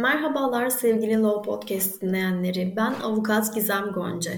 Merhabalar sevgili Law Podcast dinleyenleri. Ben avukat Gizem Gonca.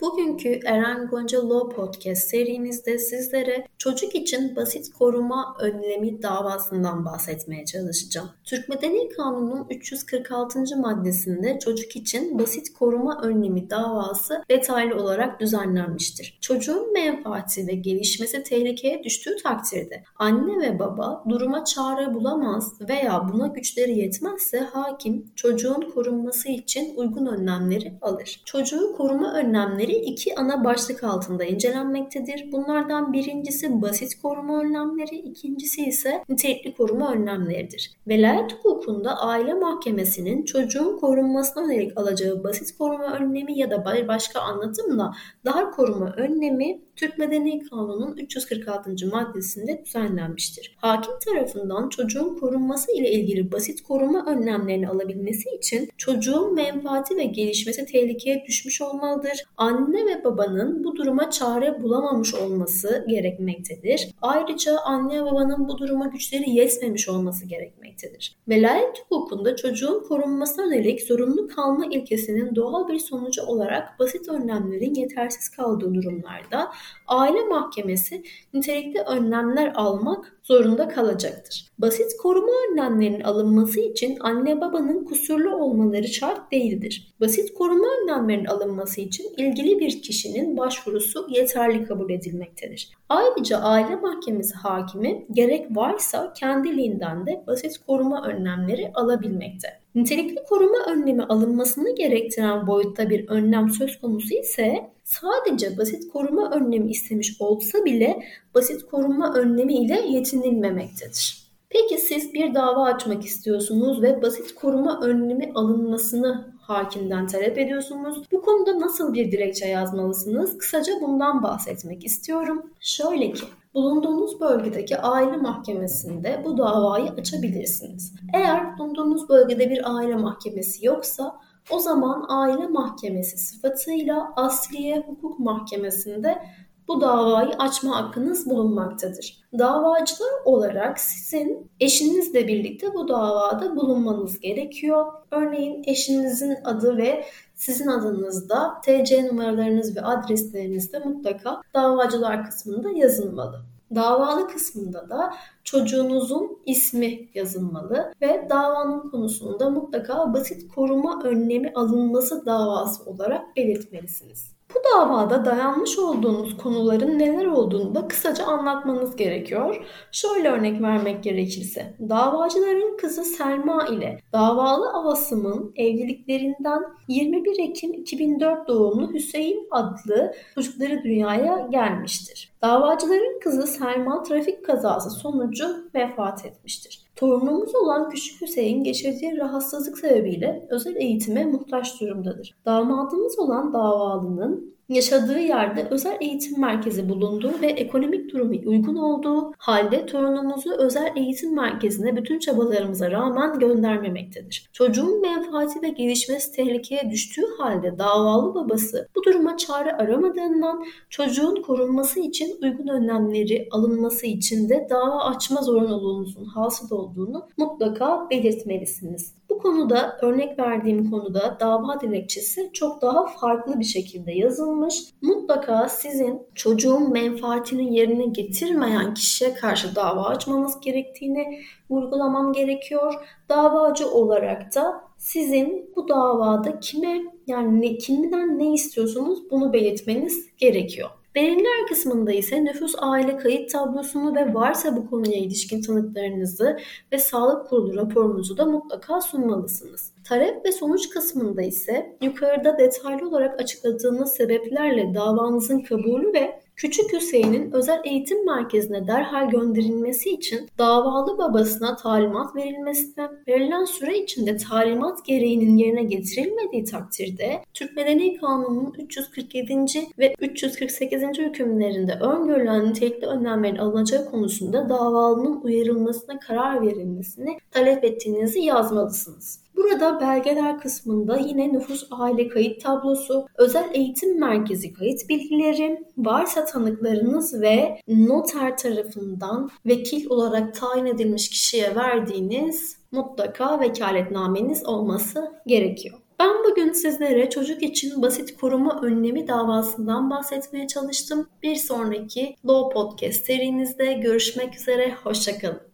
Bugünkü Eren Gonca Law Podcast serimizde sizlere çocuk için basit koruma önlemi davasından bahsetmeye çalışacağım. Türk Medeni Kanunu'nun 346. maddesinde çocuk için basit koruma önlemi davası detaylı olarak düzenlenmiştir. Çocuğun menfaati ve gelişmesi tehlikeye düştüğü takdirde anne ve baba duruma çare bulamaz veya buna güçleri yetmezse hakim çocuğun korunması için uygun önlemleri alır. Çocuğu koruma önlemleri iki ana başlık altında incelenmektedir. Bunlardan birincisi basit koruma önlemleri, ikincisi ise nitelikli koruma önlemleridir. Velayet hukukunda aile mahkemesinin çocuğun korunmasına yönelik alacağı basit koruma önlemi ya da başka anlatımla dar koruma önlemi Türk Medeni Kanunu'nun 346. maddesinde düzenlenmiştir. Hakim tarafından çocuğun korunması ile ilgili basit koruma önlemlerini alabilmesi için çocuğun menfaati ve gelişmesi tehlikeye düşmüş olmalıdır. Anne ve babanın bu duruma çare bulamamış olması gerekmektedir. Ayrıca anne ve babanın bu duruma güçleri yetmemiş olması gerekmektedir. Velayet hukukunda çocuğun korunmasına yönelik zorunlu kalma ilkesinin doğal bir sonucu olarak basit önlemlerin yetersiz kaldığı durumlarda aile mahkemesi nitelikli önlemler almak zorunda kalacaktır. Basit koruma önlemlerinin alınması için anne babanın kusurlu olmaları şart değildir. Basit koruma önlemlerinin alınması için ilgili bir kişinin başvurusu yeterli kabul edilmektedir. Ayrıca aile mahkemesi hakimi gerek varsa kendiliğinden de basit koruma önlemleri alabilmekte. Nitelikli koruma önlemi alınmasını gerektiren boyutta bir önlem söz konusu ise sadece basit koruma önlemi istemiş olsa bile basit koruma önlemi ile yetinilmemektedir. Peki siz bir dava açmak istiyorsunuz ve basit koruma önlemi alınmasını hakimden talep ediyorsunuz. Bu konuda nasıl bir dilekçe yazmalısınız? Kısaca bundan bahsetmek istiyorum. Şöyle ki, bulunduğunuz bölgedeki aile mahkemesinde bu davayı açabilirsiniz. Eğer bulunduğunuz bölgede bir aile mahkemesi yoksa o zaman aile mahkemesi sıfatıyla Asliye Hukuk Mahkemesi'nde bu davayı açma hakkınız bulunmaktadır. Davacılar olarak sizin eşinizle birlikte bu davada bulunmanız gerekiyor. Örneğin eşinizin adı ve sizin adınızda TC numaralarınız ve adresleriniz de mutlaka davacılar kısmında yazılmalı. Davalı kısmında da çocuğunuzun ismi yazılmalı ve davanın konusunda mutlaka basit koruma önlemi alınması davası olarak belirtmelisiniz. Bu davada dayanmış olduğunuz konuların neler olduğunu da kısaca anlatmanız gerekiyor. Şöyle örnek vermek gerekirse, davacıların kızı Selma ile davalı Avasım'ın evliliklerinden 21 Ekim 2004 doğumlu Hüseyin adlı çocukları dünyaya gelmiştir. Davacıların kızı Selma trafik kazası sonucu vefat etmiştir. Torunumuz olan Küçük Hüseyin geçirdiği rahatsızlık sebebiyle özel eğitime muhtaç durumdadır. Damadımız olan davalının yaşadığı yerde özel eğitim merkezi bulunduğu ve ekonomik durumu uygun olduğu halde torunumuzu özel eğitim merkezine bütün çabalarımıza rağmen göndermemektedir. Çocuğun menfaati ve gelişmesi tehlikeye düştüğü halde davalı babası bu duruma çare aramadığından çocuğun korunması için uygun önlemleri alınması için de dava açma zorunluluğunuzun hasıl olduğunu mutlaka belirtmelisiniz. Bu konuda örnek verdiğim konuda dava dilekçesi çok daha farklı bir şekilde yazılmış. Mutlaka sizin çocuğun menfaatini yerine getirmeyen kişiye karşı dava açmanız gerektiğini vurgulamam gerekiyor. Davacı olarak da sizin bu davada kime yani ne, kimden ne istiyorsunuz bunu belirtmeniz gerekiyor. Belirler kısmında ise nüfus aile kayıt tablosunu ve varsa bu konuya ilişkin tanıklarınızı ve sağlık kurulu raporunuzu da mutlaka sunmalısınız. Talep ve sonuç kısmında ise yukarıda detaylı olarak açıkladığınız sebeplerle davanızın kabulü ve Küçük Hüseyin'in özel eğitim merkezine derhal gönderilmesi için davalı babasına talimat verilmesine, verilen süre içinde talimat gereğinin yerine getirilmediği takdirde Türk Medeni Kanunu'nun 347. ve 348. hükümlerinde öngörülen nitelikli önlemlerin alınacağı konusunda davalının uyarılmasına karar verilmesini talep ettiğinizi yazmalısınız. Burada belgeler kısmında yine nüfus aile kayıt tablosu, özel eğitim merkezi kayıt bilgileri, varsa tanıklarınız ve noter tarafından vekil olarak tayin edilmiş kişiye verdiğiniz mutlaka vekaletnameniz olması gerekiyor. Ben bugün sizlere çocuk için basit koruma önlemi davasından bahsetmeye çalıştım. Bir sonraki Law Podcast serimizde görüşmek üzere, hoşçakalın.